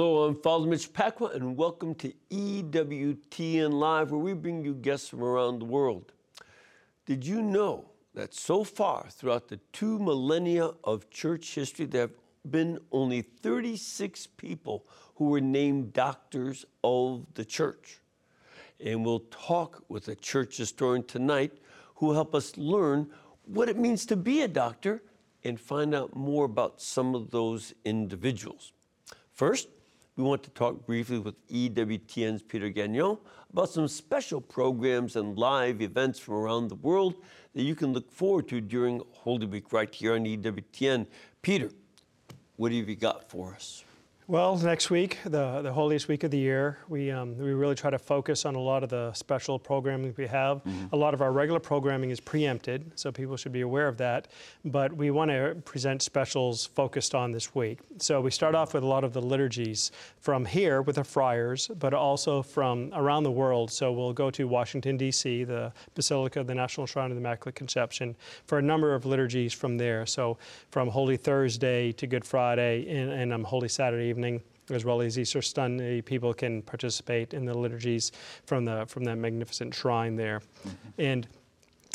Hello, I'm Father Mitch Pacwa, and welcome to EWTN Live, where we bring you guests from around the world. Did you know that so far, throughout the two millennia of church history, there have been only 36 people who were named doctors of the church? And we'll talk with a church historian tonight who will help us learn what it means to be a doctor and find out more about some of those individuals. First, we want to talk briefly with EWTN's Peter Gagnon about some special programs and live events from around the world that you can look forward to during Holy Week right here on EWTN. Peter, what have you got for us? Well, next week, the, the holiest week of the year, we, um, we really try to focus on a lot of the special programming we have. Mm-hmm. A lot of our regular programming is preempted, so people should be aware of that. But we want to present specials focused on this week. So we start off with a lot of the liturgies from here with the friars, but also from around the world. So we'll go to Washington, D.C., the Basilica of the National Shrine of the Immaculate Conception, for a number of liturgies from there. So from Holy Thursday to Good Friday and, and um, Holy Saturday evening evening as well as Easter Sunday, people can participate in the liturgies from the from that magnificent shrine there, mm-hmm. and.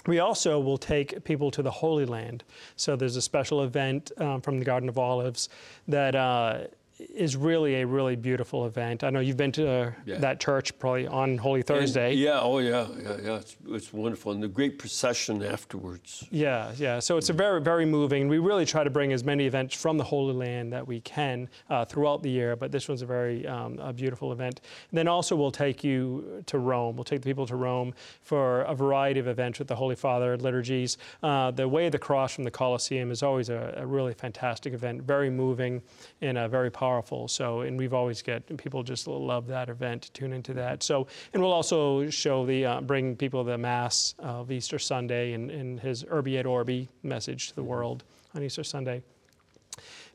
We also will take people to the Holy Land. So there's a special event um, from the Garden of Olives that uh, is really a really beautiful event. I know you've been to uh, yeah. that church probably on Holy Thursday. And, yeah, oh yeah, yeah, yeah. It's, it's, wonderful, and the great procession afterwards. Yeah, yeah. So it's a very, very moving. We really try to bring as many events from the Holy Land that we can uh, throughout the year, but this one's a very um, a beautiful event. And then also we'll take you to Rome. We'll take the people to Rome for a variety of events with the Holy Father liturgies. Uh, the Way of the Cross from the Colosseum is always a, a really fantastic event, very moving and a very powerful powerful. So, and we've always get people just love that event, To tune into that. So, and we'll also show the uh, bring people the Mass of Easter Sunday and, and his Urbi et Orbi message to the world on Easter Sunday.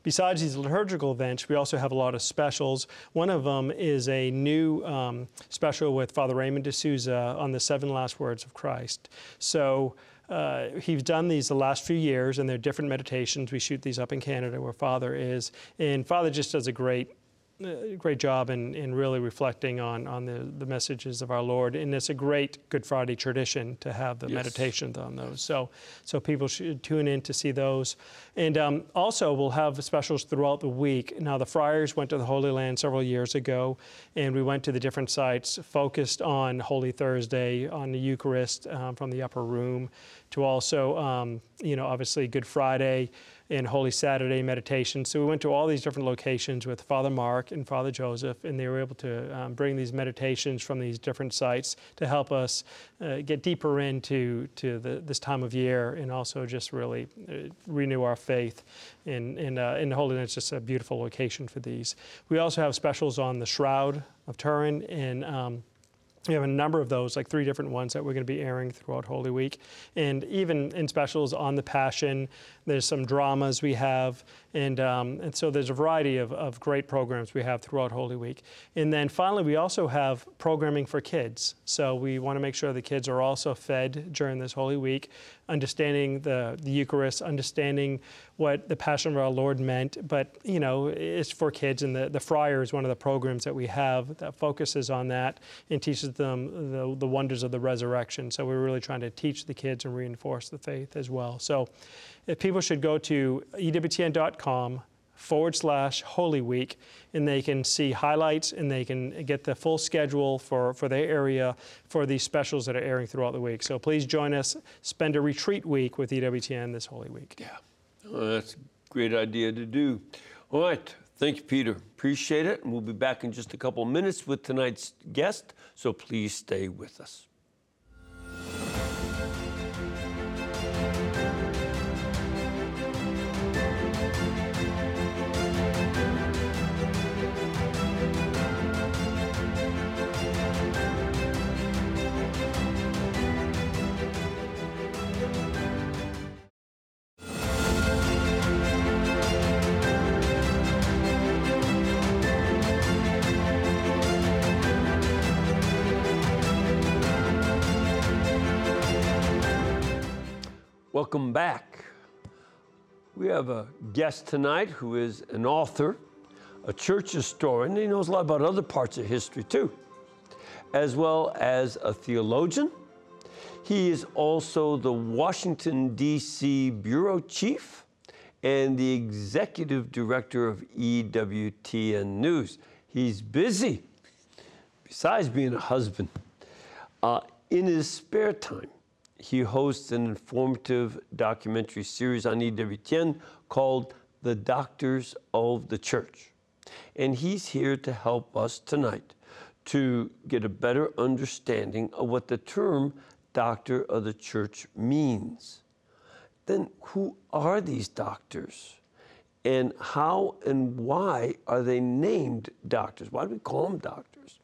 Besides these liturgical events, we also have a lot of specials. One of them is a new um, special with Father Raymond de Souza on the seven last words of Christ. So uh, he's done these the last few years, and they're different meditations. We shoot these up in Canada where Father is, and Father just does a great great job in, in really reflecting on, on the, the messages of our Lord. And it's a great Good Friday tradition to have the yes. meditations on those. So, so people should tune in to see those. And um, also, we'll have specials throughout the week. Now, the Friars went to the Holy Land several years ago, and we went to the different sites focused on Holy Thursday, on the Eucharist um, from the upper room, to also, um, you know, obviously Good Friday and Holy Saturday meditation. So we went to all these different locations with Father Mark and Father Joseph, and they were able to um, bring these meditations from these different sites to help us uh, get deeper into to the, this time of year and also just really uh, renew our faith. And, and, uh, and Land is just a beautiful location for these. We also have specials on the Shroud of Turin and um, we have a number of those, like three different ones that we're going to be airing throughout Holy Week. And even in specials on the Passion, there's some dramas we have. And, um, and so there's a variety of, of great programs we have throughout Holy Week. And then finally, we also have programming for kids. So we want to make sure the kids are also fed during this Holy Week, understanding the, the Eucharist, understanding what the Passion of our Lord meant. But, you know, it's for kids. And the, the Friar is one of the programs that we have that focuses on that and teaches them the, the wonders of the resurrection. So we're really trying to teach the kids and reinforce the faith as well. So people should go to ewtn.com forward slash Holy Week, and they can see highlights and they can get the full schedule for, for their area for these specials that are airing throughout the week. So please join us, spend a retreat week with EWTN this Holy Week. Yeah, well, that's a great idea to do. All right, thank you, Peter. Appreciate it. And we'll be back in just a couple minutes with tonight's guest, so please stay with us. Welcome back. We have a guest tonight who is an author a church historian. He knows a lot about other parts of history too, as well as a theologian. He is also the Washington, D.C. Bureau Chief and the Executive Director of EWTN News. He's busy, besides being a husband. Uh, in his spare time, he hosts an informative documentary series on EWTN called The Doctors of the Church. And he's here to help us tonight to get a better understanding of what the term doctor of the church means. Then, who are these doctors? And how and why are they named doctors? Why do we call them doctors?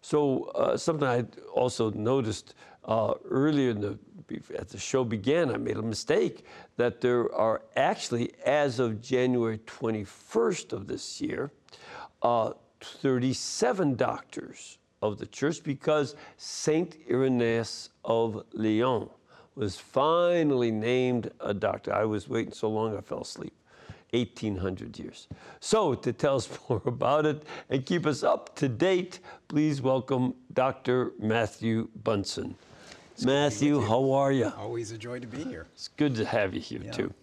So, uh, something I also noticed uh, earlier in the as the show began, I made a mistake that there are actually, as of January 21st of this year, uh, 37 doctors of the church because Saint Irenaeus of Lyon was finally named a doctor. I was waiting so long I fell asleep. 1800 years. So, to tell us more about it and keep us up to date, please welcome Dr. Matthew Bunson. It's Matthew, how are you? Always a joy to be here. It's good to have you here, yeah. too.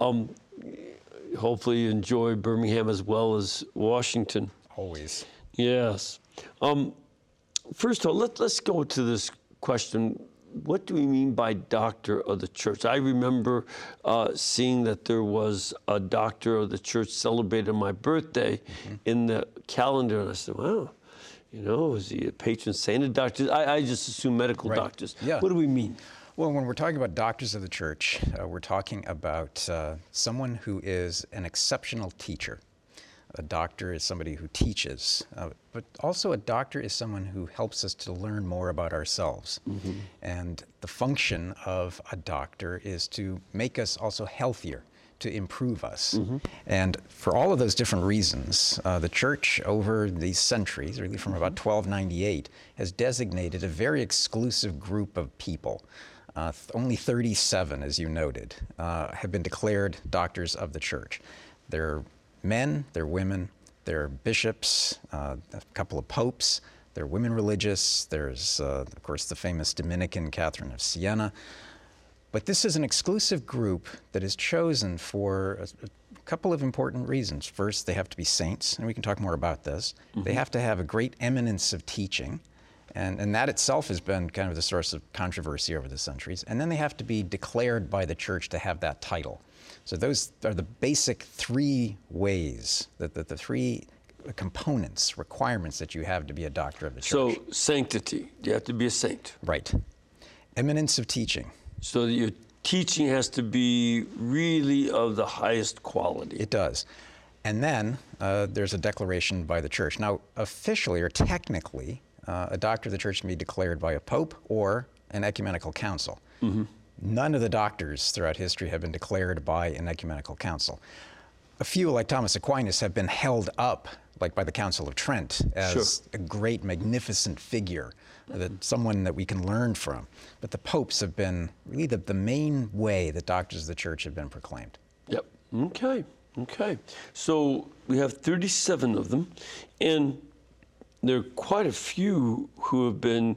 Um, hopefully, you enjoy Birmingham as well as Washington. Always. Yes. Um, first of all, let, let's go to this question what do we mean by doctor of the church? I remember uh, seeing that there was a doctor of the church celebrated my birthday mm-hmm. in the calendar, and I said, wow. You know, is he a patron saint of doctors? I, I just assume medical right. doctors. Yeah. What do we mean? Well, when we're talking about doctors of the church, uh, we're talking about uh, someone who is an exceptional teacher. A doctor is somebody who teaches, uh, but also a doctor is someone who helps us to learn more about ourselves. Mm-hmm. And the function of a doctor is to make us also healthier, to improve us. Mm-hmm. And for all of those different reasons, uh, the church over these centuries, really from about 1298, has designated a very exclusive group of people. Uh, th- only 37, as you noted, uh, have been declared doctors of the church. They're men, they're women, they're bishops, uh, a couple of popes, they're women religious, there's, uh, of course, the famous Dominican Catherine of Siena. But this is an exclusive group that is chosen for a, a couple of important reasons. First, they have to be saints, and we can talk more about this. Mm-hmm. They have to have a great eminence of teaching. And, and that itself has been kind of the source of controversy over the centuries. And then they have to be declared by the church to have that title. So those are the basic three ways, that the, the three components, requirements that you have to be a doctor of the church. So sanctity, you have to be a saint. Right. Eminence of teaching. So your teaching has to be really of the highest quality. It does. And then uh, there's a declaration by the church. Now, officially or technically, uh, a doctor of the church can be declared by a pope or an ecumenical council. Mm-hmm. None of the doctors throughout history have been declared by an ecumenical council. A few, like Thomas Aquinas, have been held up, like by the Council of Trent, as sure. a great, magnificent figure, that someone that we can learn from. But the popes have been really the, the main way that doctors of the church have been proclaimed. Yep. Okay. Okay. So we have 37 of them, and there are quite a few who have been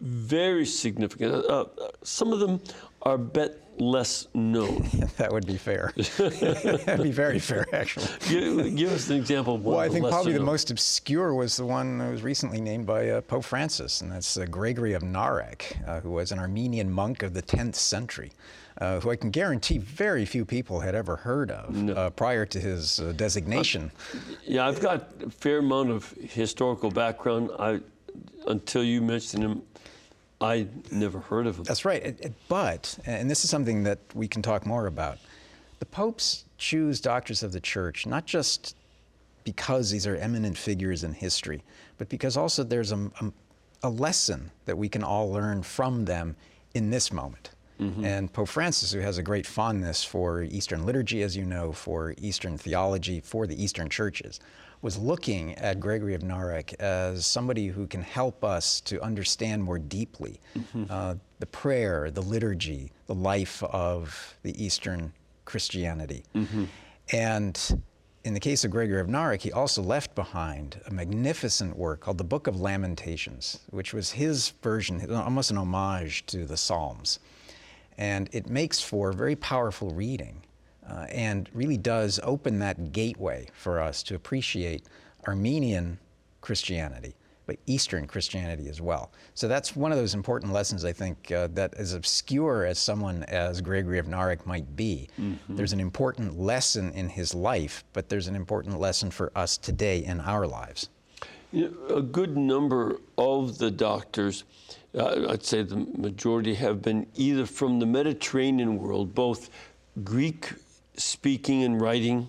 very significant. Uh, uh, some of them are bet less known. that would be fair. That'd be very fair, actually. give, give, us an example. Well, I think probably known. the most obscure was the one that was recently named by uh, Pope Francis, and that's uh, Gregory of Narek, uh, who was an Armenian monk of the 10th century. Uh, who I can guarantee very few people had ever heard of no. Uh, prior to his uh, designation. yeah, I've got a fair amount of historical background. I, until you mentioned him, I never heard of them. That's right. But, and this is something that we can talk more about, the popes choose doctors of the church not just because these are eminent figures in history, but because also there's a, a, a lesson that we can all learn from them in this moment. Mm-hmm. And Pope Francis, who has a great fondness for Eastern liturgy, as you know, for Eastern theology, for the Eastern churches, was looking at Gregory of Narek as somebody who can help us to understand more deeply mm-hmm. uh, the prayer, the liturgy, the life of the Eastern Christianity. Mm-hmm. And in the case of Gregory of Narek, he also left behind a magnificent work called the Book of Lamentations, which was his version, almost an homage to the Psalms. And it makes for very powerful reading uh, and really does open that gateway for us to appreciate Armenian Christianity but Eastern Christianity as well. So that's one of those important lessons, I think, uh, that as obscure as someone as Gregory of Narek might be, mm-hmm. there's an important lesson in his life, but there's an important lesson for us today in our lives. You know, a good number of the doctors, I'd say the majority, have been either from the Mediterranean world, both Greek speaking and writing,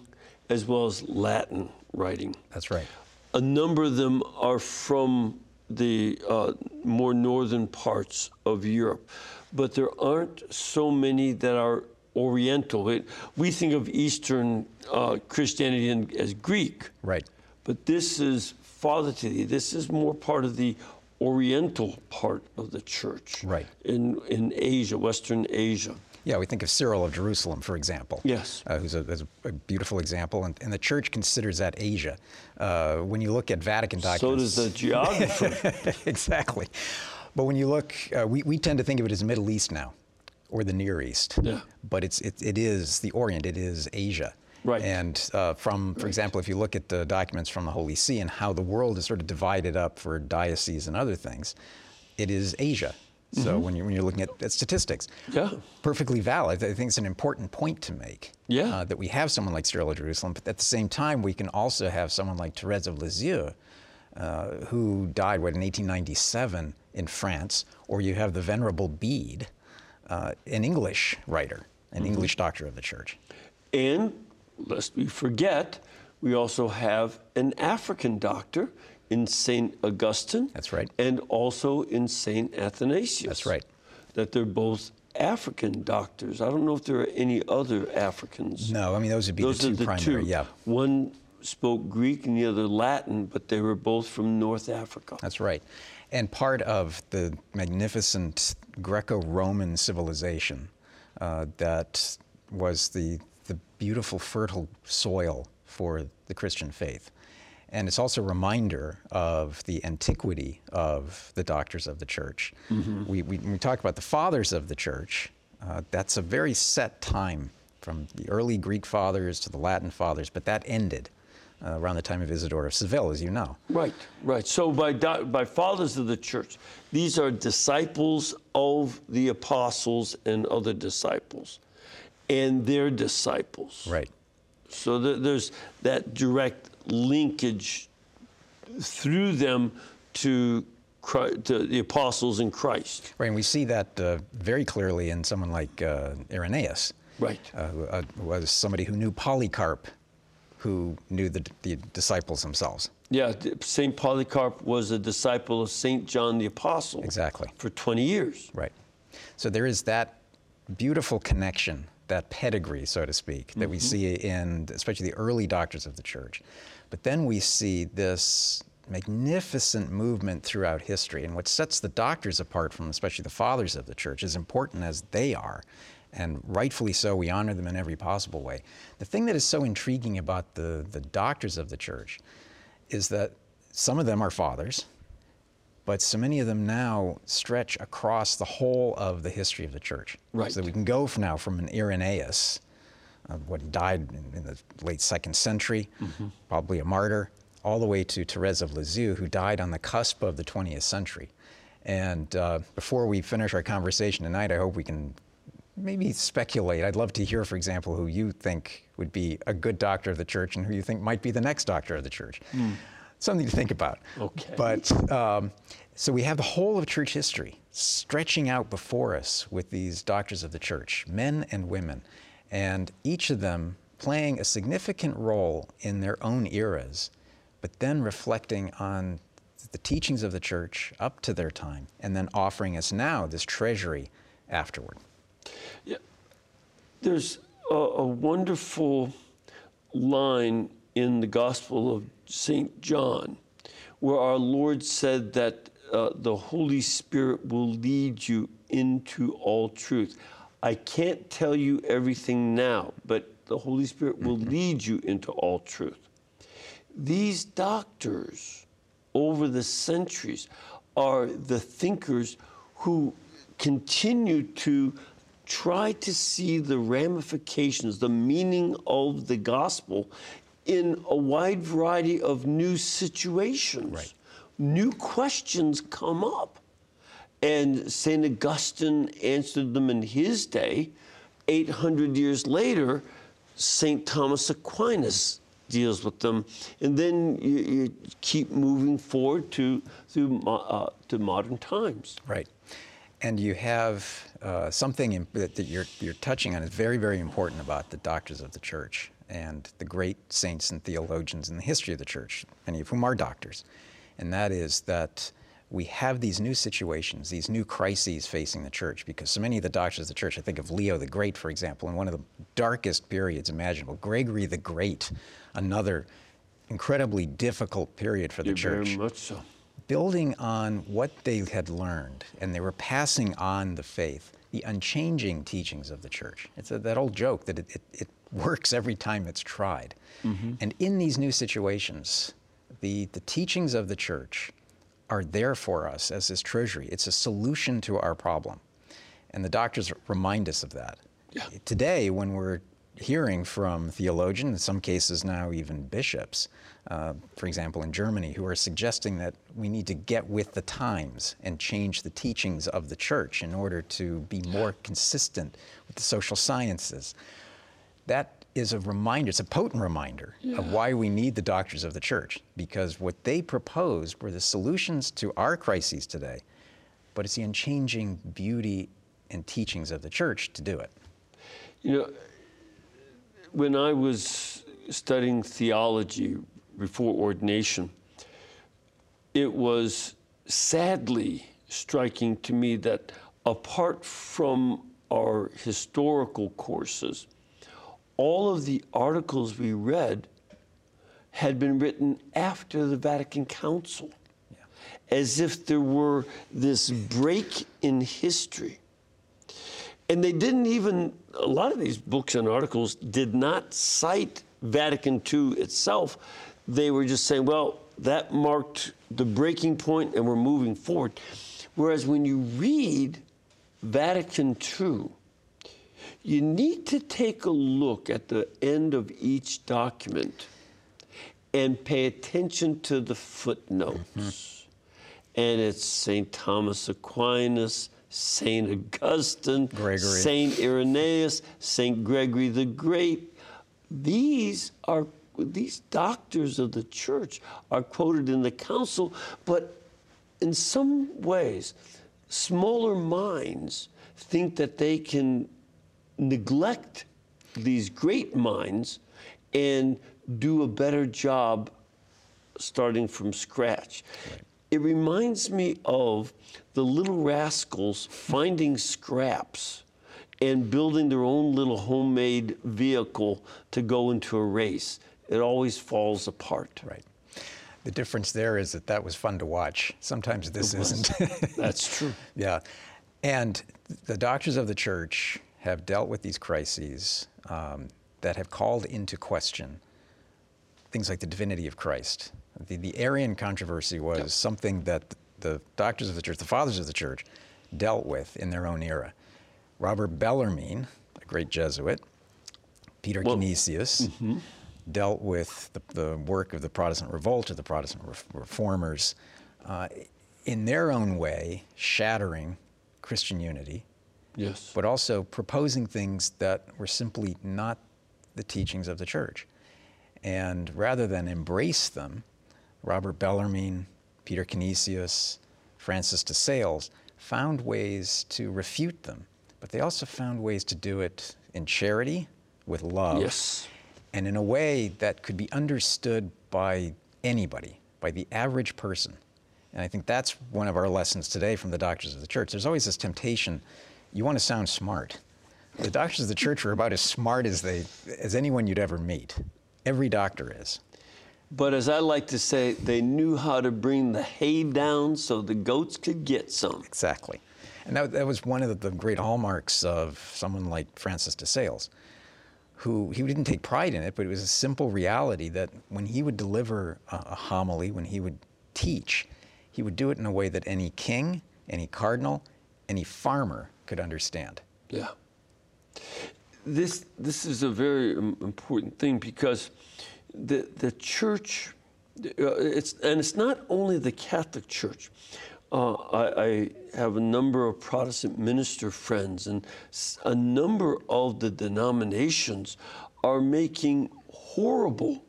as well as Latin writing. That's right a number of them are from the uh, more northern parts of Europe, but there aren't so many that are Oriental. It, we think of Eastern uh, Christianity as Greek, right? But this is farther to the. This is more part of the Oriental part of the church, right? In in Asia, Western Asia. Yeah, we think of Cyril of Jerusalem, for example. Yes. Uh, who's a, a, beautiful example, and, and, the church considers that Asia. Uh, when you look at Vatican documents. So does the geographer. exactly. But when you look, uh, we, we tend to think of it as Middle East now, or the Near East. Yeah. But it's, it, it is the Orient, it is Asia. Right. And uh, from, for right. example, if you look at the documents from the Holy See and how the world is sort of divided up for dioceses and other things, it is Asia. So mm-hmm. when, you're, when you're looking at, at, statistics, yeah. perfectly valid. I think it's an important point to make. Yeah. Uh, that we have someone like Cyril of Jerusalem, but at the same time, we can also have someone like Therese of Lisieux, uh, who died, what, in 1897 in France, or you have the Venerable Bede, uh, an English writer, an mm-hmm. English doctor of the church. And lest we forget, we also have an African doctor in St. Augustine. That's right. And also in St. Athanasius. That's right. That they're both African doctors. I don't know if there are any other Africans. No, I mean, those would be those the two the primary, two. yeah. One spoke Greek and the other Latin, but they were both from North Africa. That's right. And part of the magnificent Greco Roman civilization uh, that was the, the beautiful, fertile soil for the Christian faith. And it's also a reminder of the antiquity of the doctors of the church. Mm-hmm. We, we, we talk about the fathers of the church, uh, that's a very set time from the early Greek fathers to the Latin fathers, but that ended uh, around the time of Isidore of Seville, as you know. Right, right. So by, by fathers of the church, these are disciples of the apostles and other disciples, and their disciples. Right. So th- there's that direct linkage through them to, Christ, to the apostles in Christ. Right, and we see that uh, very clearly in someone like uh, Irenaeus. Right. Uh, uh was somebody who knew Polycarp, who knew the, the disciples themselves. Yeah, St. Polycarp was a disciple of St. John the Apostle. Exactly. For 20 years. Right. So there is that beautiful connection that pedigree, so to speak, that mm-hmm. we see in especially the early doctors of the church. But then we see this magnificent movement throughout history. And what sets the doctors apart from especially the fathers of the church, as important as they are, and rightfully so, we honor them in every possible way. The thing that is so intriguing about the, the doctors of the church is that some of them are fathers, but so many of them now stretch across the whole of the history of the church. Right. So we can go from now from an Irenaeus, uh, what died in, in, the late second century, mm-hmm. probably a martyr, all the way to Therese of Lisieux, who died on the cusp of the 20th century. And uh, before we finish our conversation tonight, I hope we can maybe speculate. I'd love to hear, for example, who you think would be a good doctor of the church and who you think might be the next doctor of the church. Mm something to think about. Okay. But um, so we have the whole of church history stretching out before us with these doctors of the church, men and women, and each of them playing a significant role in their own eras, but then reflecting on the teachings of the church up to their time, and then offering us now this treasury afterward. Yeah. There's a, a wonderful line in the Gospel of St. John, where our Lord said that uh, the Holy Spirit will lead you into all truth. I can't tell you everything now, but the Holy Spirit will lead you into all truth. These doctors over the centuries are the thinkers who continue to try to see the ramifications, the meaning of the gospel in a wide variety of new situations. Right. New questions come up. And St. Augustine answered them in his day. 800 years later, St. Thomas Aquinas deals with them. And then you, you keep moving forward to, through, uh, to modern times. Right. And you have uh, something in, that, that you're, you're touching on is very, very important about the doctors of the church and the great saints and theologians in the history of the church, many of whom are doctors. And that is that we have these new situations, these new crises facing the church, because so many of the doctors of the church, I think of Leo the Great, for example, in one of the darkest periods imaginable, Gregory the Great, another incredibly difficult period for the Yeah, church Very much so. building on what they had learned and they were passing on the faith, the unchanging teachings of the church. It's a, that old joke that it, it, it works every time it's tried. And in these new situations, the, the teachings of the church are there for us as this treasury. It's a solution to our problem. And the doctors remind us of that. Yeah. Today, when we're hearing from theologians, in some cases now even bishops, uh, for example, in Germany, who are suggesting that we need to get with the times and change the teachings of the church in order to be more consistent with the social sciences. That is a reminder, it's a potent reminder of why we need the doctors of the church, because what they proposed were the solutions to our crises today, but it's the unchanging beauty and teachings of the church to do it. You know, when I was studying theology before ordination, it was sadly striking to me that apart from our historical courses, all of the articles we read had been written after the Vatican Council, as if there were this break in history. And they didn't even, a lot of these books and articles did not cite Vatican II itself. They were just saying, well, that marked the breaking point and we're moving forward. Whereas when you read Vatican II, you need to take a look at the end of each document and pay attention to the footnotes. Mm-hmm. And it's St. Thomas Aquinas, St. Augustine. St. Irenaeus, St. Gregory the Great. These are these doctors of the church are quoted in the council, but in some ways, smaller minds think that they can neglect these great minds and do a better job starting from scratch. It reminds me of the little rascals finding scraps and building their own little homemade vehicle to go into a race. It always falls apart. Right. The difference there is that that was fun to watch. Sometimes this isn't. That's true. yeah. And the doctors of the church have dealt with these crises um, that have called into question things like the divinity of Christ. The, the Arian controversy was something that the doctors of the church, the fathers of the church, dealt with in their own era. Robert Bellarmine, a great Jesuit, Peter Well- Canisius, dealt with the, the work of the Protestant revolt or the Protestant ref- reformers uh, in their own way, shattering Christian unity, Yes. but also proposing things that were simply not the teachings of the church. And rather than embrace them, Robert Bellarmine, Peter Canisius, Francis de Sales found ways to refute them, but they also found ways to do it in charity, with love, Yes. and in a way that could be understood by anybody, by the average person. And I think that's one of our lessons today from the doctors of the church. There's always this temptation you want to sound smart. The doctors of the church are about as smart as they as anyone you'd ever meet. Every doctor is. But as I like to say, they knew how to bring the hay down so the goats could get some. Exactly. And that, that was one of the great hallmarks of someone like Francis de Sales, who he didn't take pride in it, but it was a simple reality that when he would deliver a, a homily, when he would teach, he would do it in a way that any king, any cardinal, any farmer could understand. Yeah. This, this is a very important thing because the, the church, uh, it's, and it's not only the Catholic Church. Uh, I, I, have a number of Protestant minister friends, and a number of the denominations are making horrible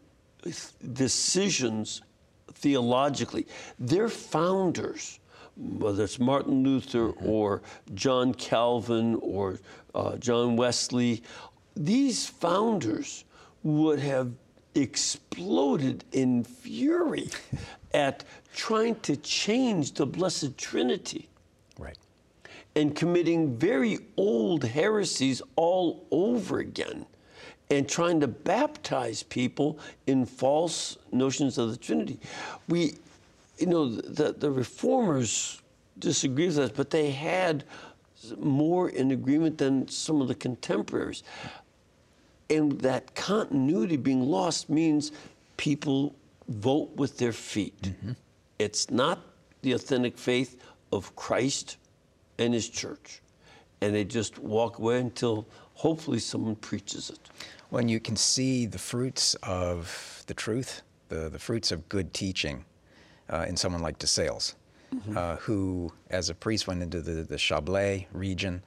decisions theologically. Their founders, whether it's Martin Luther mm-hmm. or John Calvin or uh, John Wesley, these founders would have exploded in fury at trying to change the Blessed Trinity. Right. And committing very old heresies all over again and trying to baptize people in false notions of the Trinity. We, you know, the, the reformers disagree with us, but they had more in agreement than some of the contemporaries. And that continuity being lost means people vote with their feet. Mm-hmm. It's not the authentic faith of Christ and his church. And they just walk away until hopefully someone preaches it. When you can see the fruits of the truth, the, the fruits of good teaching uh, in someone like De Sales, mm-hmm. uh, who, as a priest, went into the, the Chablais region,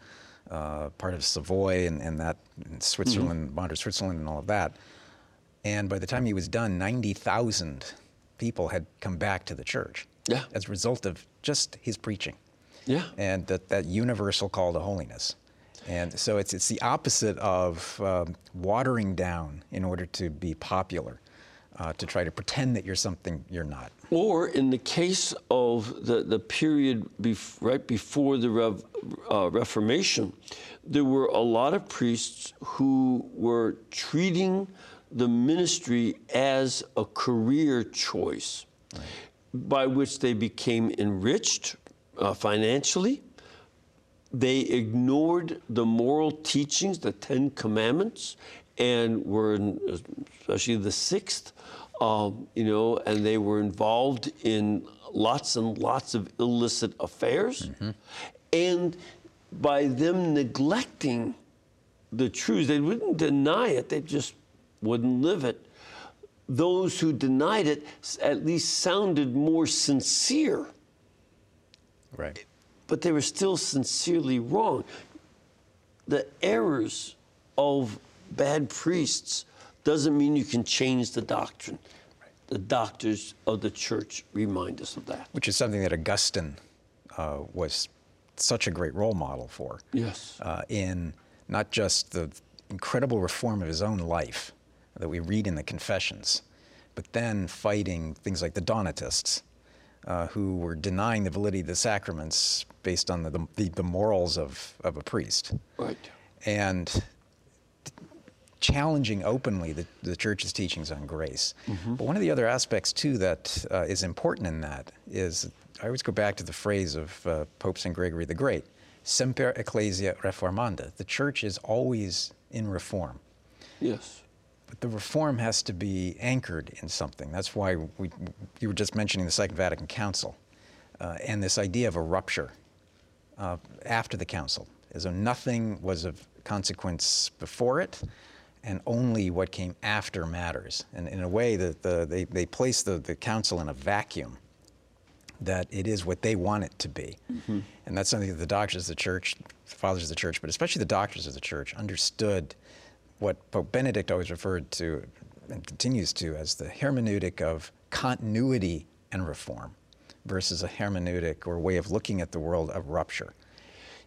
uh, part of Savoy and, and that Switzerland, mm-hmm. modern Switzerland, and all of that. And by the time he was done, 90,000 people had come back to the church yeah. as a result of just his preaching. Yeah. And that, that universal call to holiness. And so it's, it's the opposite of um, watering down in order to be popular, uh, to try to pretend that you're something you're not. Or in the case of the, the period bef- right before the Rev, uh, Reformation, there were a lot of priests who were treating the ministry as a career choice right. by which they became enriched uh, financially. They ignored the moral teachings, the Ten Commandments, and were, in, especially the sixth, um, you know, and they were involved in lots and lots of illicit affairs. Mm-hmm. And by them neglecting the truth, they wouldn't deny it, they just wouldn't live it. Those who denied it at least sounded more sincere. Right. But they were still sincerely wrong. The errors of bad priests doesn't mean you can change the doctrine. The doctors of the church remind us of that. Which is something that Augustine uh, was such a great role model for. Yes. Uh, in not just the incredible reform of his own life, that we read in the Confessions, but then fighting things like the Donatists, uh, who were denying the validity of the sacraments based on the, the, the morals of, of a priest. Right. And challenging openly the, the church's teachings on grace. Mm-hmm. But one of the other aspects, too, that uh, is important in that is I always go back to the phrase of uh, Pope St. Gregory the Great Semper Ecclesia Reformanda. The church is always in reform. Yes. But the reform has to be anchored in something. That's why we, you were just mentioning the Second Vatican Council uh, and this idea of a rupture uh, after the council, as though nothing was of consequence before it and only what came after matters. And in a way, the, the, they, they place the, the council in a vacuum that it is what they want it to be. Mm-hmm. And that's something that the doctors of the church, the fathers of the church, but especially the doctors of the church, understood what Pope Benedict always referred to and continues to as the hermeneutic of continuity and reform versus a hermeneutic or way of looking at the world of rupture.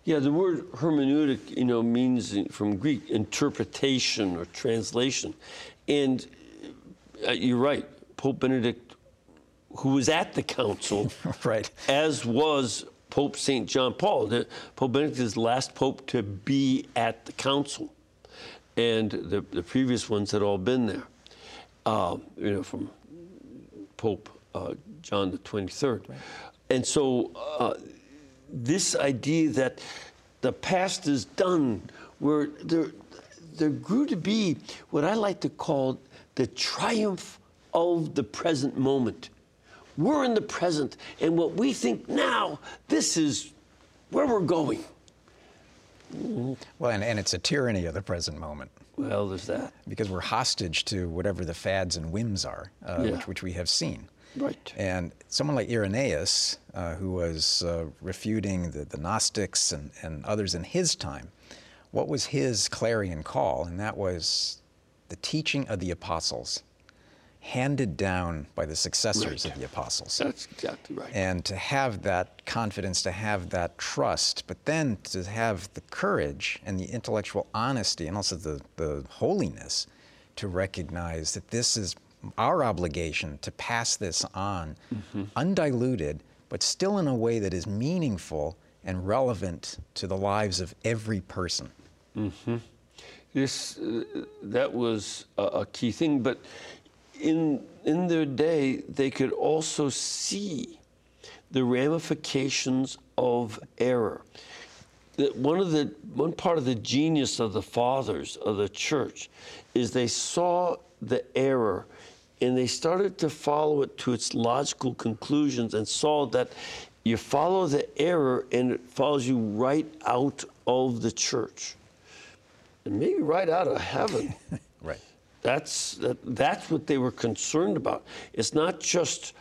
Yeah, the word hermeneutic, you know, means from Greek interpretation or translation. And uh, you're right, Pope Benedict, who was at the council, right, as was Pope St. John Paul. The, pope Benedict is the last pope to be at the council and the, the previous ones had all been there, uh, you know, from Pope uh, John the 23rd. Right. And so uh, this idea that the past is done, where there, there grew to be what I like to call the triumph of the present moment. We're in the present, and what we think now, this is where we're going. Well, and, and it's a tyranny of the present moment. Well, there's that. Because we're hostage to whatever the fads and whims are, uh, Yeah. which, which we have seen. Right. And someone like Irenaeus, uh, who was uh, refuting the, the Gnostics and, and others in his time, what was his clarion call? And that was the teaching of the apostles, handed down by the successors Right. of the apostles. That's exactly right. And to have that confidence, to have that trust, but then to have the courage and the intellectual honesty and also the, the holiness to recognize that this is our obligation to pass this on undiluted, but still in a way that is meaningful and relevant to the lives of every person. this uh, that was a, a key thing but in in their day they could also see the ramifications of error. That one of the one part of the genius of the fathers of the church is they saw the error and they started to follow it to its logical conclusions and saw that you follow the error and it follows you right out of the church and maybe right out of heaven. Right. That's that, that's what they were concerned about. It's not just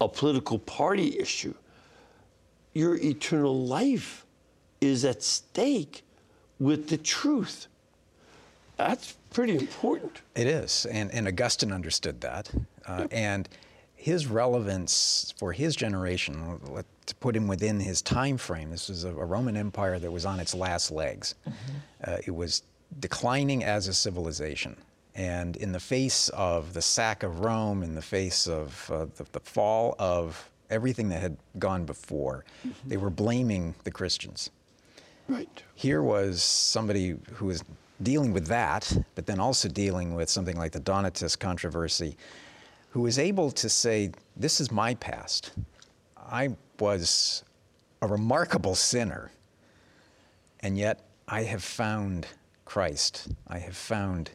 a political party issue. Your eternal life is at stake with the truth. That's pretty important. It is, and, and Augustine understood that, uh, and his relevance for his generation, let- to put him within his time frame. This was a, a Roman Empire that was on its last legs. Uh, it was declining as a civilization, and in the face of the sack of Rome, in the face of uh, the, the fall of everything that had gone before, they were blaming the Christians. Right. Here was somebody who was dealing with that, but then also dealing with something like the Donatist controversy, who was able to say, This is my past. I was a remarkable sinner, and yet I have found Christ. I have found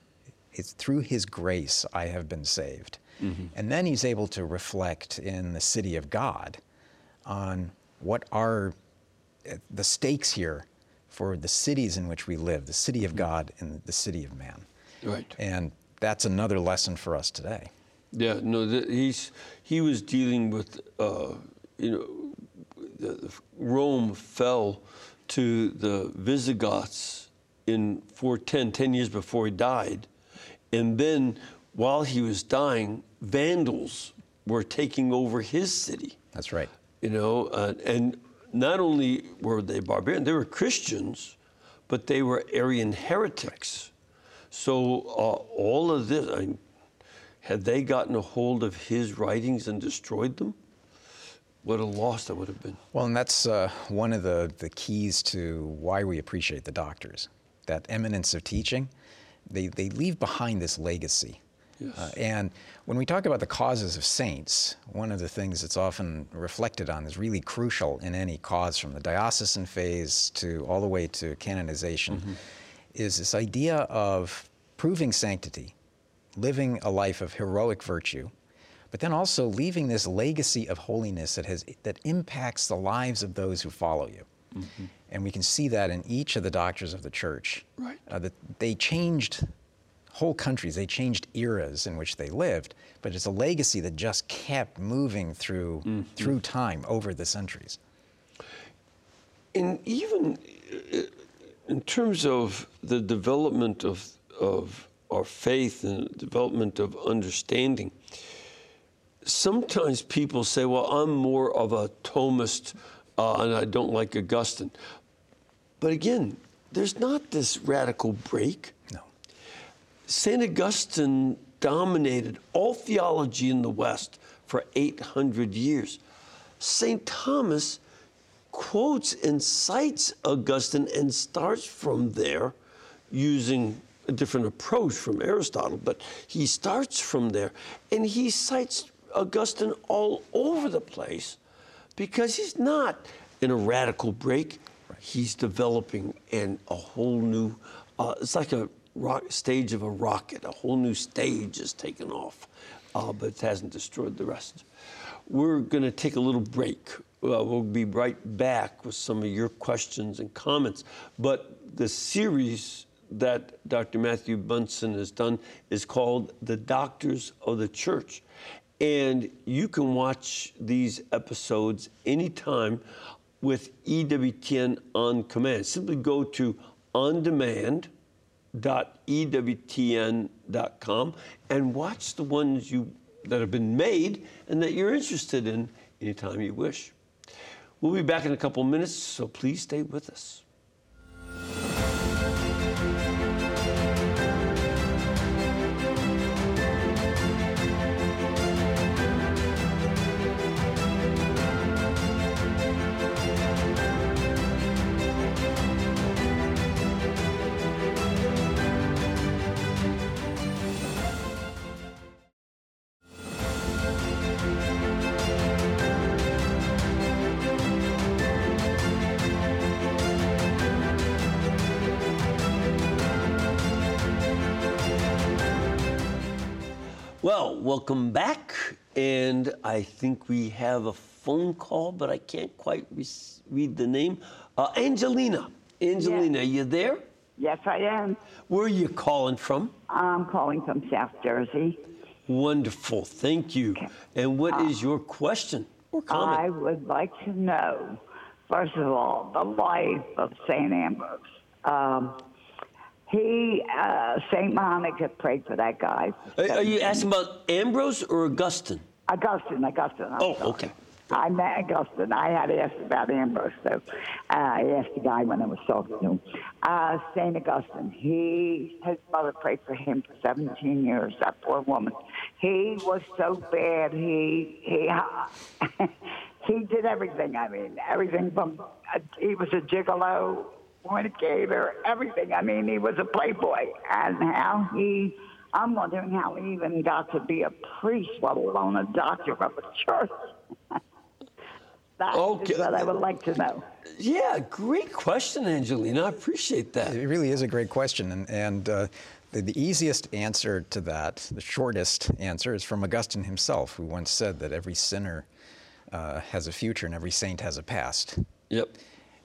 it's through his grace I have been saved. And then he's able to reflect in the city of God on what are uh, the stakes here for the cities in which we live, the city of God and the city of man. Right. And that's another lesson for us today. Yeah, no, he's he was dealing with, uh, you know, the, the Rome fell to the Visigoths in 410, 10 years before he died, and then while he was dying, Vandals were taking over his city. That's right. You know, uh, and not only were they barbarian, they were Christians, but they were Arian heretics. So uh, all of this, I, had they gotten a hold of his writings and destroyed them, what a loss that would have been. Well, and that's uh, one of the, the keys to why we appreciate the doctors. That eminence of teaching, they, they leave behind this legacy. Yes. Uh, and when we talk about the causes of saints, one of the things that's often reflected on is really crucial in any cause from the diocesan phase to all the way to canonization is this idea of proving sanctity, living a life of heroic virtue, but then also leaving this legacy of holiness that has that impacts the lives of those who follow you. And we can see that in each of the doctors of the church. Right. Uh, that they changed whole countries, they changed eras in which they lived, but it's a legacy that just kept moving through through time over the centuries. And even uh, in terms of the development of, of our faith and development of understanding, sometimes people say, well, I'm more of a Thomist uh, and I don't like Augustine. But again, there's not this radical break. St. Augustine dominated all theology in the West for 800 years. St. Thomas quotes and cites Augustine and starts from there using a different approach from Aristotle, but he starts from there and he cites Augustine all over the place because he's not in a radical break, he's developing and a whole new. Uh, it's like a rock, stage of a rocket. A whole new stage is taken off, uh, but it hasn't destroyed the rest. We're going to take a little break. Uh, we'll be right back with some of your questions and comments. But the series that Dr. Matthew Bunson has done is called The Doctors of the Church. And you can watch these episodes anytime with EWTN On Demand. Simply go to ondemand.ewtn.com and watch the ones you that have been made and that you're interested in anytime you wish. We'll be back in a couple minutes, so please stay with us. Welcome back. And I think we have a phone call, but I can't quite re- read the name. Uh, Angelina. Angelina, Yes. you there? Yes, I am. Where are you calling from? I'm calling from South Jersey. Wonderful. Thank you. And what is your question or comment? I would like to know, first of all, the life of St. Ambrose. Um, he, uh, St. Monica prayed for that guy. Are, are you asking about Ambrose or Augustine? Augustine, Augustine. I'm Oh, sorry. okay. I met Augustine. I had asked about Ambrose, so uh, I asked the guy when I was talking to him. Uh, St. Augustine, he, his mother prayed for him for 17 years, that poor woman. He was so bad, he, he, he did everything. I mean, everything from, uh, he was a gigolo, fornicator, everything. I mean, he was a playboy. And how he, I'm wondering how he even got to be a priest, let alone a doctor of a church. That's Okay. what I would like to know. Yeah, great question, Angelina. I appreciate that. It really is a great question, and, and uh, the, the easiest answer to that, the shortest answer, is from Augustine himself, who once said that every sinner uh, has a future and every saint has a past. Yep.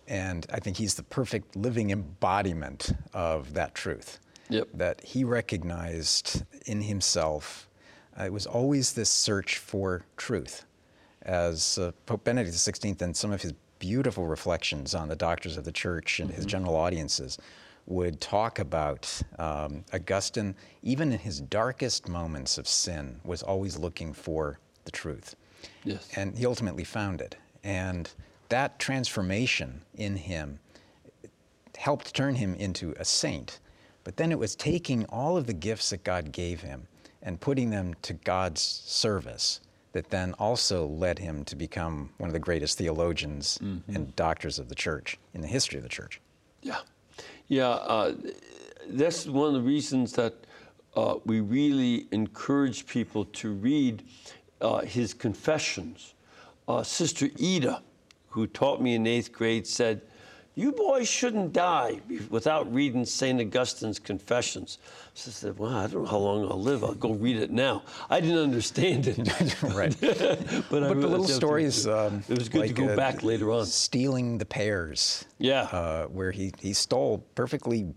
And I think he's the perfect living embodiment of that truth. Yep. That he recognized in himself, uh, it was always this search for truth. As uh, Pope Benedict XVI and some of his beautiful reflections on the doctors of the church and his general audiences would talk about um, Augustine, even in his darkest moments of sin, was always looking for the truth. Yes. And he ultimately found it. And that transformation in him helped turn him into a saint. But then it was taking all of the gifts that God gave him and putting them to God's service that then also led him to become one of the greatest theologians and doctors of the church in the history of the church. Yeah, yeah. Uh, that's one of the reasons that uh, we really encourage people to read uh, his confessions. Uh, Sister Ida, who taught me in eighth grade, said, "You boys shouldn't die without reading Saint Augustine's Confessions." So I said, "Well, I don't know how long I'll live. I'll go read it now." I didn't understand it, right. but, I But the little stories. Um, it was good like, to go uh, back later on. Stealing the pears. Yeah. Uh, where he, he stole perfectly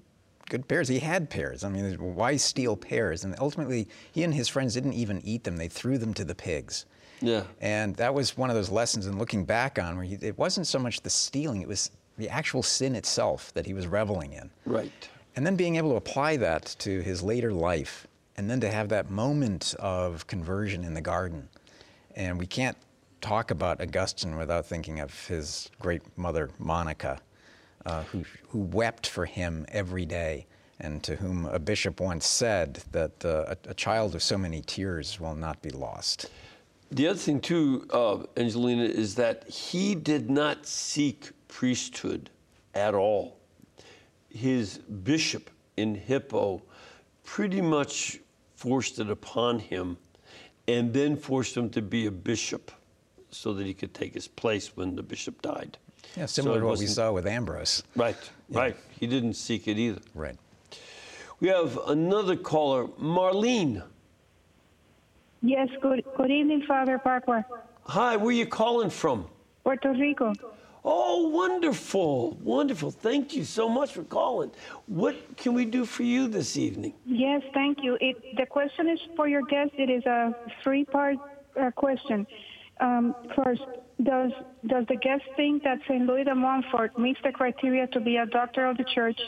good pears. He had pears. I mean, why steal pears? And ultimately, he and his friends didn't even eat them, they threw them to the pigs. Yeah. And that was one of those lessons in looking back on where he, it wasn't so much the stealing, it was the actual sin itself that he was reveling in. Right. And then being able to apply that to his later life, and then to have that moment of conversion in the garden. And we can't talk about Augustine without thinking of his great mother, Monica, uh, who, who wept for him every day, and to whom a bishop once said that uh, a, a child of so many tears will not be lost. The other thing, too, uh, Angelina, is that he did not seek priesthood at all. His bishop in Hippo pretty much forced it upon him and then forced him to be a bishop so that he could take his place when the bishop died. Yeah, similar it to what we saw with Ambrose. Right, right. He didn't seek it either. Right. We have another caller, Marlene. Yes, good, good evening, Father Pacwa. Hi, where are you calling from? Puerto Rico. Oh, wonderful, wonderful. Thank you so much for calling. What can we do for you this evening? Yes, thank you. It, the question is for your guest. It is a three-part uh, question. Um, first, does does the guest think that Saint Louis de Montfort meets the criteria to be a doctor of the church?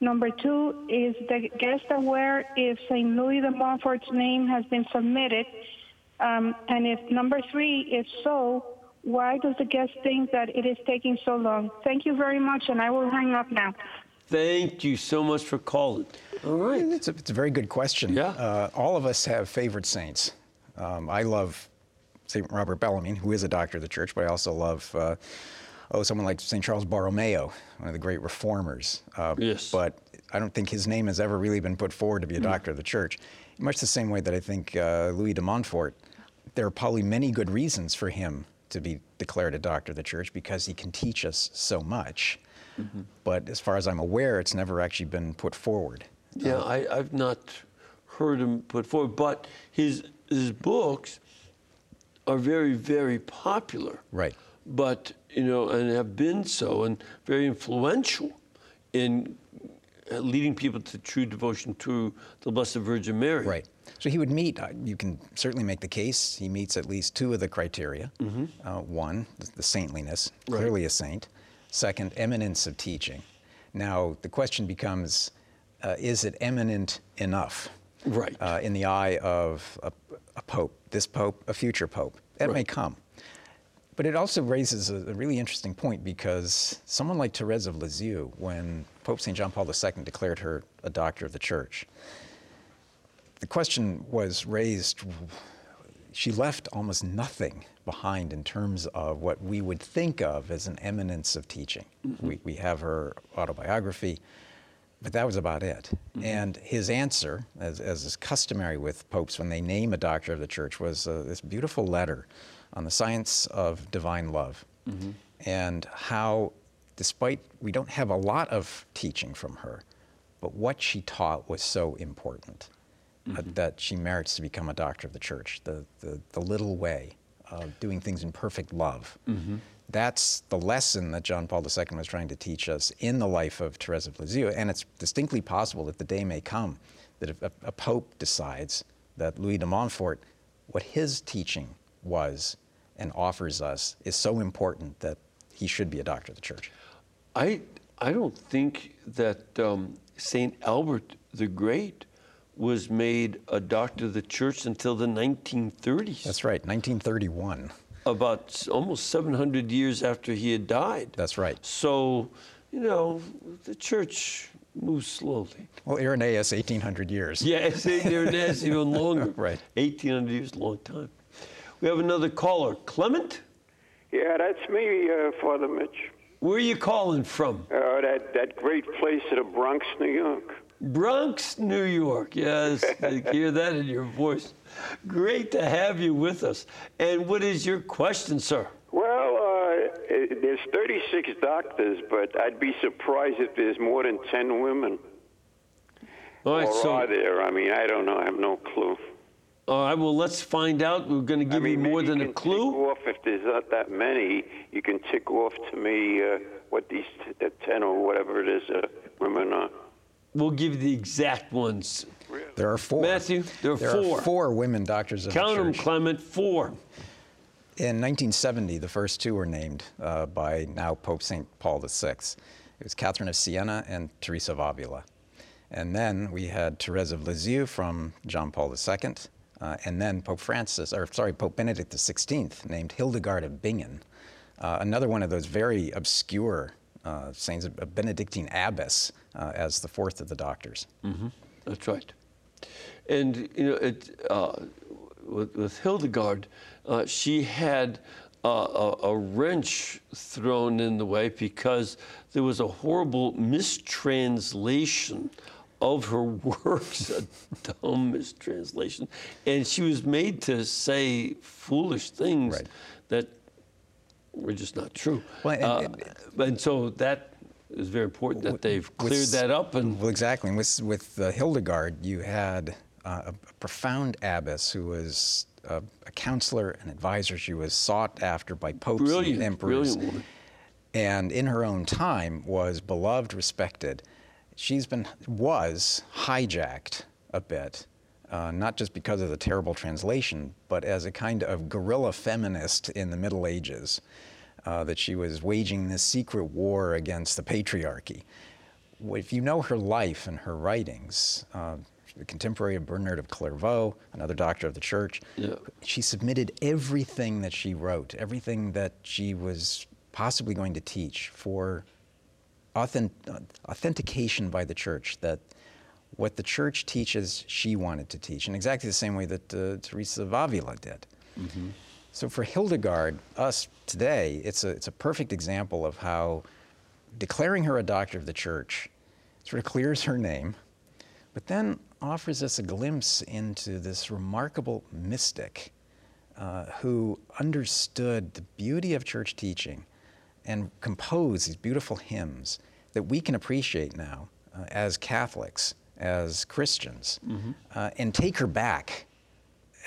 Number two, is the guest aware if Saint Louis de Montfort's name has been submitted? Um, and if number three, if so, why does the guest think that it is taking so long? Thank you very much, and I will hang up now. Thank you so much for calling. All right. It's a, it's a very good question. Yeah. Uh, all of us have favorite saints. Um, I love St. Robert Bellarmine, who is a doctor of the church, but I also love, uh, oh, someone like St. Charles Borromeo, one of the great reformers. Uh, Yes. But I don't think his name has ever really been put forward to be a doctor of the church. Much the same way that I think uh, Louis de Montfort, there are probably many good reasons for him to be declared a doctor of the church because he can teach us so much. But as far as I'm aware, it's never actually been put forward. Yeah, I, I've not heard him put forward, but his his books are very, very popular. Right. But you know, and have been so, and very influential in uh, leading people to true devotion to the Blessed Virgin Mary. Right. So he would meet, uh, you can certainly make the case, he meets at least two of the criteria. Uh, one, the, saintliness, Right. clearly a saint. Second, eminence of teaching. Now, the question becomes uh, is it eminent enough? Right. Uh, in the eye of a, a pope, this pope, a future pope. That may come. But it also raises a, a really interesting point because someone like Therese of Lisieux, when Pope St. John Paul II declared her a doctor of the church, the question was raised she left almost nothing behind in terms of what we would think of as an eminence of teaching. We, we have her autobiography, but that was about it. And his answer, as, as is customary with popes when they name a doctor of the church, was uh, this beautiful letter on the science of divine love mm-hmm. and how, despite we don't have a lot of teaching from her, but what she taught was so important uh, mm-hmm. that she merits to become a doctor of the church. The, the, the little way of doing things in perfect love. Mm-hmm. That's the lesson that John Paul II was trying to teach us in the life of Teresa of Lisieux. And it's distinctly possible that the day may come that if a, a pope decides that Louis de Montfort, what his teaching was and offers us, is so important that he should be a doctor of the church. I I don't think that um, Saint Albert the Great was made a doctor of the church until the 1930s. That's right, 1931. about almost 700 years after he had died. That's right. So, you know, the church moves slowly. Well, Irenaeus, 1800 years. It is, even longer. Right. 1800 years, a long time. We have another caller. Clement, Yeah, that's me, uh, Father Mitch. where are you calling from? Uh, that that great place in the Bronx, New York. Bronx, New York. Yes, I hear that in your voice. Great to have you with us. And what is your question, sir? Well, uh, there's 36 doctors, but I'd be surprised if there's more than 10 women. All right, or so are there? I mean, I don't know. I have no clue. All right, well, let's find out. We're going to give I mean, you more than you a clue. Tick off if there's not that many. You can tick off to me uh, what these t- the 10 or whatever it is uh, women are. We'll give you the exact ones. There are four. Matthew, there are there four. are four women doctors of Count the them, church. Clement. Four. In 1970, the first two were named uh, by now Pope St. Paul VI. It was Catherine of Siena and Teresa of Avila. And then we had Therese of Lisieux from John Paul II. Uh, and then Pope Francis, or sorry, Pope Benedict XVI named Hildegard of Bingen, uh, another one of those very obscure uh, saints, a Benedictine abbess, uh, as the fourth of the doctors. That's right. And you know, it, uh, with, with Hildegard, uh, she had a, a wrench thrown in the way because there was a horrible mistranslation of her works, a dumb mistranslation, and she was made to say foolish things Right. that were just not true. Well, and- Uh, and- and so that is very important that they've cleared With- that up. And Well, exactly. And with, with uh, Hildegard, you had uh, a, a profound abbess who was uh, a counselor and advisor. She was sought after by popes Brilliant, and emperors. brilliant woman. And in her own time was beloved, respected. She's been, was hijacked a bit, uh, not just because of the terrible translation, but as a kind of guerrilla feminist in the Middle Ages, uh, that she was waging this secret war against the patriarchy. If you know her life and her writings, uh, a contemporary of Bernard of Clairvaux, another doctor of the church, Yeah. she submitted everything that she wrote, everything that she was possibly going to teach for authentic, authentication by the church that what the church teaches, she wanted to teach, in exactly the same way that uh, Teresa of Avila did. So for Hildegard, us today, it's a, it's a perfect example of how declaring her a doctor of the church sort of clears her name, but then offers us a glimpse into this remarkable mystic uh, who understood the beauty of church teaching and compose these beautiful hymns that we can appreciate now uh, as Catholics, as Christians, uh, and take her back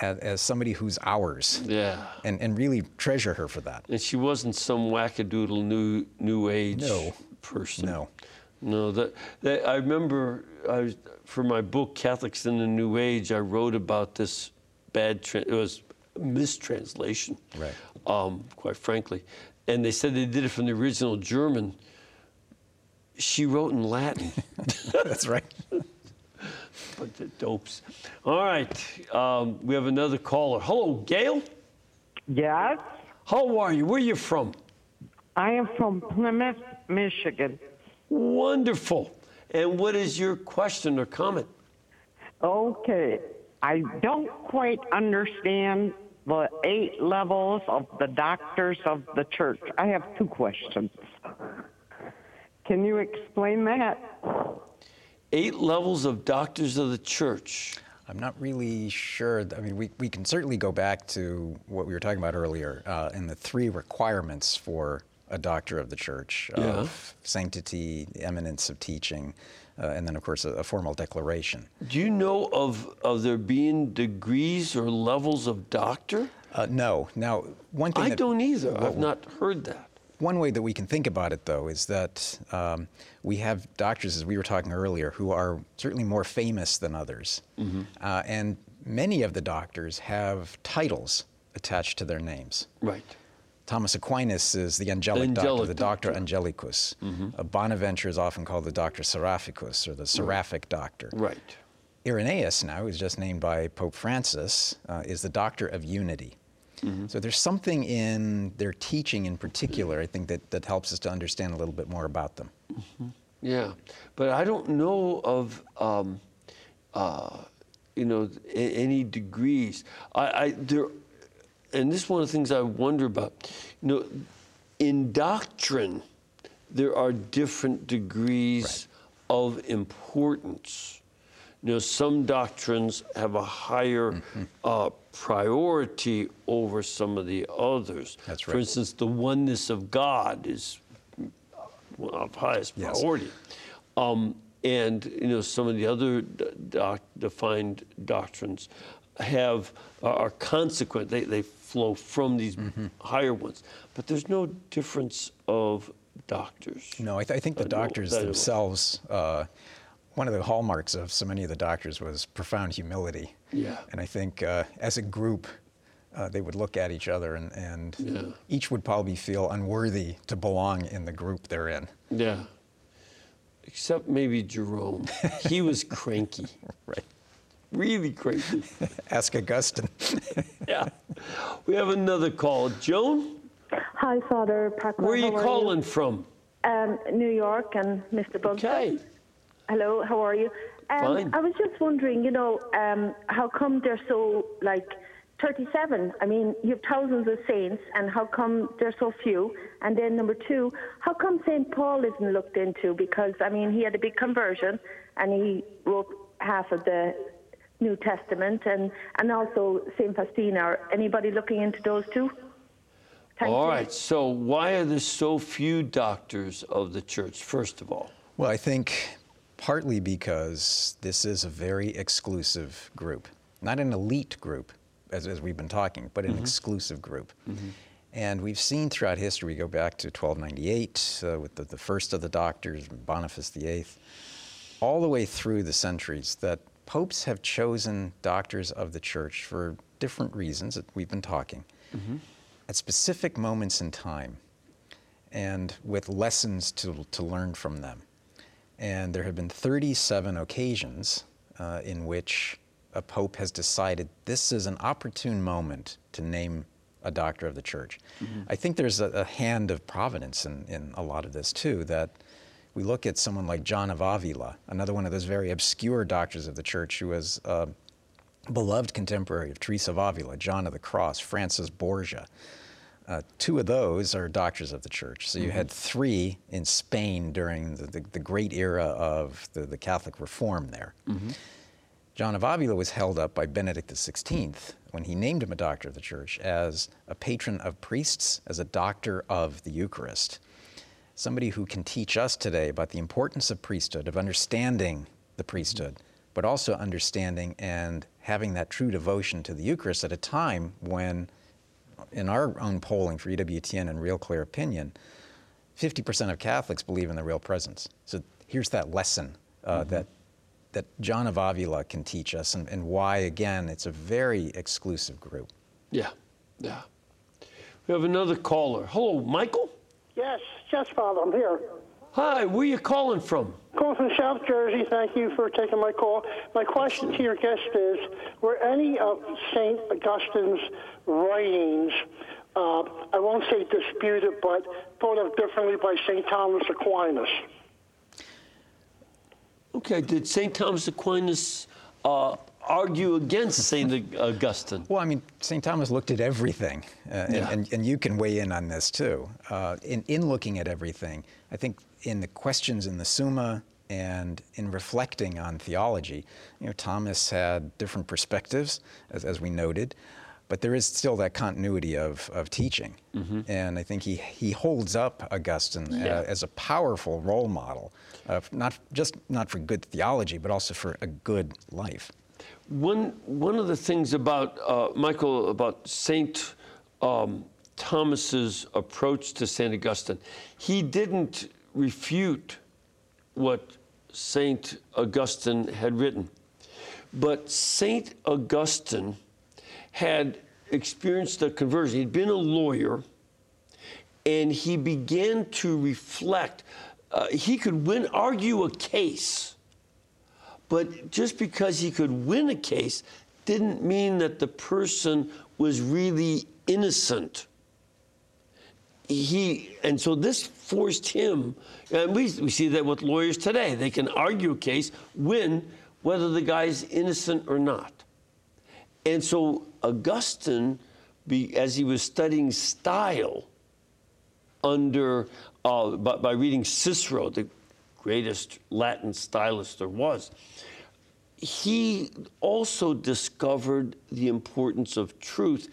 as, as somebody who's ours yeah. and, and really treasure her for that. And she wasn't some wackadoodle new new age No. person. No. No, that, that I remember I was, for my book Catholics in the New Age, I wrote about this bad tra- it was mistranslation. Right. Um, quite frankly. And they said they did it from the original German. She wrote in Latin. That's right. but the dopes. All right. Um, we have another caller. Hello, Gail. Yes, How are you? Where are you from? I am from Plymouth, Michigan. Wonderful. And what is your question or comment? Okay, I don't quite understand the eight levels of the doctors of the church. I have two questions. Can you explain that? Eight levels of doctors of the church. I'm not really sure. I mean, we, we can certainly go back to what we were talking about earlier uh, in the three requirements for a doctor of the church Yeah. of sanctity, eminence of teaching, and then, of course, a, a formal declaration. Do you know of, of there being degrees or levels of doctor? Uh, no. Now, one thing I that- don't either. I've not heard that. One way that we can think about it, though, is that um, we have doctors, as we were talking earlier, who are certainly more famous than others. Uh, and many of the doctors have titles attached to their names. Right. Thomas Aquinas is the angelic, doctor, Angelic the doctor doctor. angelicus. Uh, Bonaventure is often called the doctor seraphicus, or the seraphic doctor. Right. Irenaeus, now, who's just named by Pope Francis, uh, is the doctor of unity. So there's something in their teaching in particular, I think, that, that helps us to understand a little bit more about them. Yeah, but I don't know of, um, uh, you know, any degrees. I, I there, and this is one of the things I wonder about. You know, in doctrine, there are different degrees of importance. You know, some doctrines have a higher Mm-hmm. uh, priority over some of the others. That's right. For instance, the oneness of God is of highest Yes. priority. Um, and you know some of the other doc, defined doctrines have are consequent. They, they flow from these Mm-hmm. higher ones, but there's no difference of doctors. No, I, th- I think the know doctors that- themselves, uh, one of the hallmarks of so many of the doctors was profound humility. Yeah. And I think uh, as a group, uh, they would look at each other and, and Yeah. each would probably feel unworthy to belong in the group they're in. Yeah. Except maybe Jerome. he was cranky, Right. Really cranky. Ask Augustine. Yeah. We have another call. Joan, Hi, Father Pacwa. where are you How calling from? Um, New York and Mr. Bugsy. Okay. Hello, how are you? Um, Fine. I was just wondering, you know, um, how come they're so, like, 37? I mean, you have thousands of saints, and how come they're so few? And then number two, how come St. Paul isn't looked into? Because, I mean, he had a big conversion, and he wrote half of the New Testament, and, and also St. Faustina. Are anybody looking into those two? Thank All you. right. So why are there so few doctors of the church? First of all. Well, I think partly because this is a very exclusive group, not an elite group, as, as we've been talking, but an exclusive group. And we've seen throughout history, we go back to 1298 uh, with the, the first of the doctors, Boniface VIII, all the way through the centuries, that popes have chosen doctors of the church for different reasons that we've been talking at specific moments in time and with lessons to, to learn from them. And there have been 37 occasions uh, in which a pope has decided this is an opportune moment to name a doctor of the church. I think there's a, a hand of providence in, in a lot of this too, that we look at someone like John of Avila, another one of those very obscure doctors of the church who was a beloved contemporary of Teresa of Avila, John of the Cross, Francis Borgia. Uh, two of those are doctors of the church. So you had mm-hmm. three in Spain during the, the, the great era of the, the Catholic reform there. Mm-hmm. John of Avila was held up by Benedict XVI when he named him a doctor of the church as a patron of priests, as a doctor of the Eucharist. Somebody who can teach us today about the importance of priesthood, of understanding the priesthood, but also understanding and having that true devotion to the Eucharist at a time when, in our own polling for EWTN and Real Clear Opinion, 50% of Catholics believe in the real presence. So here's that lesson uh, that, that John of Avila can teach us and, and why, again, it's a very exclusive group. Yeah. Yeah. We have another caller. Hello, Michael. Yes, just Father, I'm here. Hi. Where are you calling from? Calling from South Jersey. Thank you for taking my call. My question to your guest is: Were any of Saint Augustine's writings, uh, I won't say disputed, but thought of differently by Saint Thomas Aquinas? Okay. Did St. Thomas Aquinas uh, argue against St. Augustine? Well, I mean, St. Thomas looked at everything, uh, and, Yeah. and, and you can weigh in on this too. Uh, in, in looking at everything, I think in the questions in the Summa and in reflecting on theology, you know, Thomas had different perspectives, as, as we noted, but there is still that continuity of, of teaching. And I think he, he holds up Augustine Mm-hmm. Yeah. uh, as a powerful role model, uh, not just not for good theology, but also for a good life. One, one of the things about, uh, Michael, about St. Um, Thomas's approach to St. Augustine, he didn't refute what St. Augustine had written. But St. Augustine had experienced a conversion. He'd been a lawyer, and he began to reflect. Uh, he could win, argue a case, but just because he could win a case didn't mean that the person was really innocent. He and so this forced him, and we, we see that with lawyers today. They can argue a case, win, whether the guy's innocent or not. And so Augustine, be, as he was studying style, under uh, by, by reading Cicero, the greatest Latin stylist there was, he also discovered the importance of truth,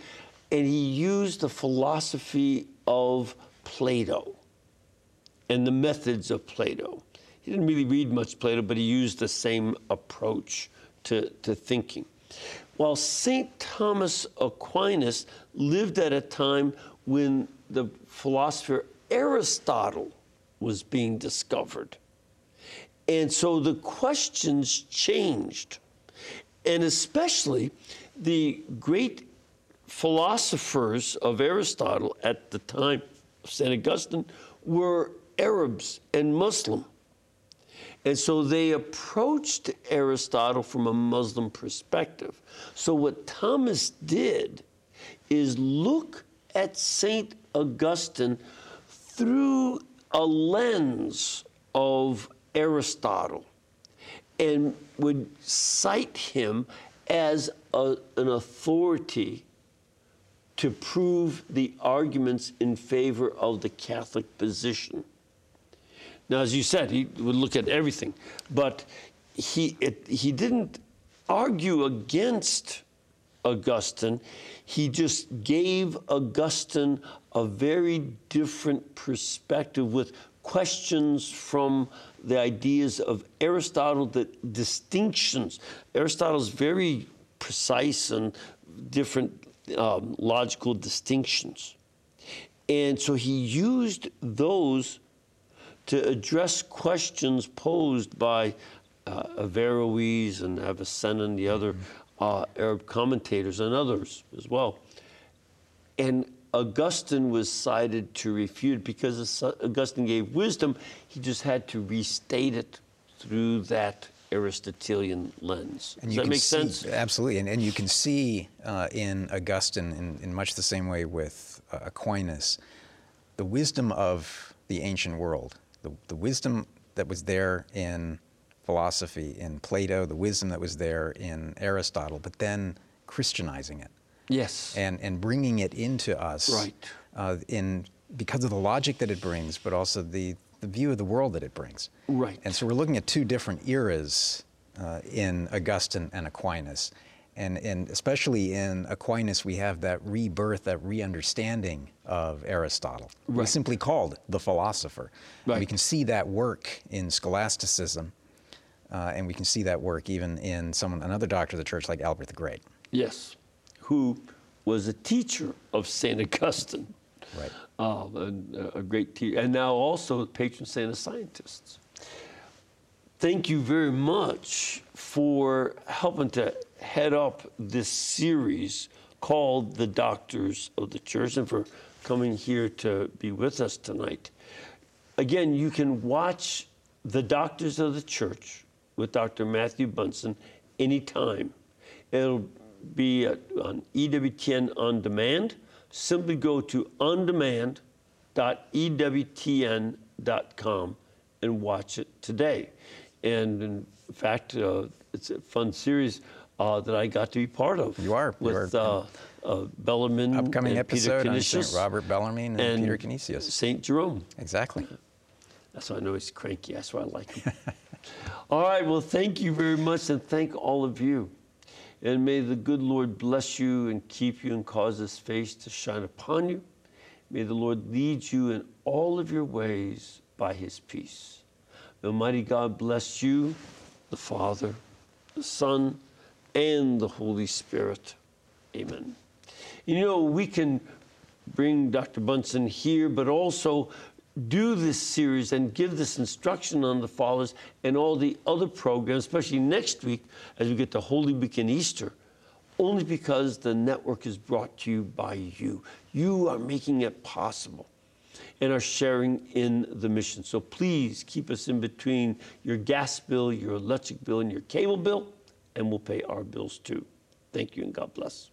and he used the philosophy of Plato and the methods of Plato. He didn't really read much Plato, but he used the same approach to, to thinking. While St. Thomas Aquinas lived at a time when the philosopher Aristotle was being discovered. And so the questions changed. And especially the great philosophers of Aristotle at the time of St. Augustine were Arabs and Muslim. And so they approached Aristotle from a Muslim perspective. So what Thomas did is look at St. Augustine through a lens of Aristotle and would cite him as a, an authority to prove the arguments in favor of the Catholic position. Now, as you said, he would look at everything, but he, it, he didn't argue against Augustine. He just gave Augustine a very different perspective with questions from the ideas of Aristotle, the distinctions. Aristotle's very precise and different um, logical distinctions. And so he used those to address questions posed by uh, Averroes and Avicenna and the other uh, Arab commentators and others as well. And Augustine was cited to refute because Augustine gave wisdom, he just had to restate it through that Aristotelian lens. And Does that make see, sense? Absolutely. And, and you can see uh, in Augustine, in, in, much the same way with uh, Aquinas, the wisdom of the ancient world, the, the wisdom that was there in philosophy, in Plato, the wisdom that was there in Aristotle, but then Christianizing it. Yes. And, and bringing it into us. Right. Uh, in, because of the logic that it brings, but also the, the view of the world that it brings. Right. And so we're looking at two different eras uh, in Augustine and Aquinas. And, and especially in Aquinas, we have that rebirth, that re-understanding of Aristotle. Right. He's simply called the philosopher. Right. We can see that work in scholasticism, uh, and we can see that work even in someone, another doctor of the church like Albert the Great. Yes, who was a teacher of St. Augustine. Right. Uh, a, a great teacher, and now also patron saint of scientists. Thank you very much for helping to head up this series called The Doctors of the Church and for coming here to be with us tonight. Again, you can watch The Doctors of the Church with Dr. Matthew Bunson anytime. It'll be on EWTN On Demand. Simply go to ondemand.ewtn.com and watch it today. And in fact, uh, it's a fun series uh, that I got to be part of. You are. You With are. uh, uh, Bellarmine Upcoming and Peter episode on St. Robert Bellarmine and, Peter Canisius. St. Jerome. Exactly. That's why I know he's cranky. That's why I like him. all right. Well, thank you very much, and thank all of you. And may the good Lord bless you and keep you and cause his face to shine upon you. May the Lord lead you in all of your ways by his peace. The Almighty God bless you, the Father, the Son, and the Holy Spirit. Amen. You know, we can bring Dr. Bunson here, but also do this series and give this instruction on the fathers and all the other programs, especially next week as we get to Holy Week and Easter, only because the network is brought to you by you. You are making it possible and are sharing in the mission. So please keep us in between your gas bill, your electric bill, and your cable bill, and we'll pay our bills too. Thank you and God bless.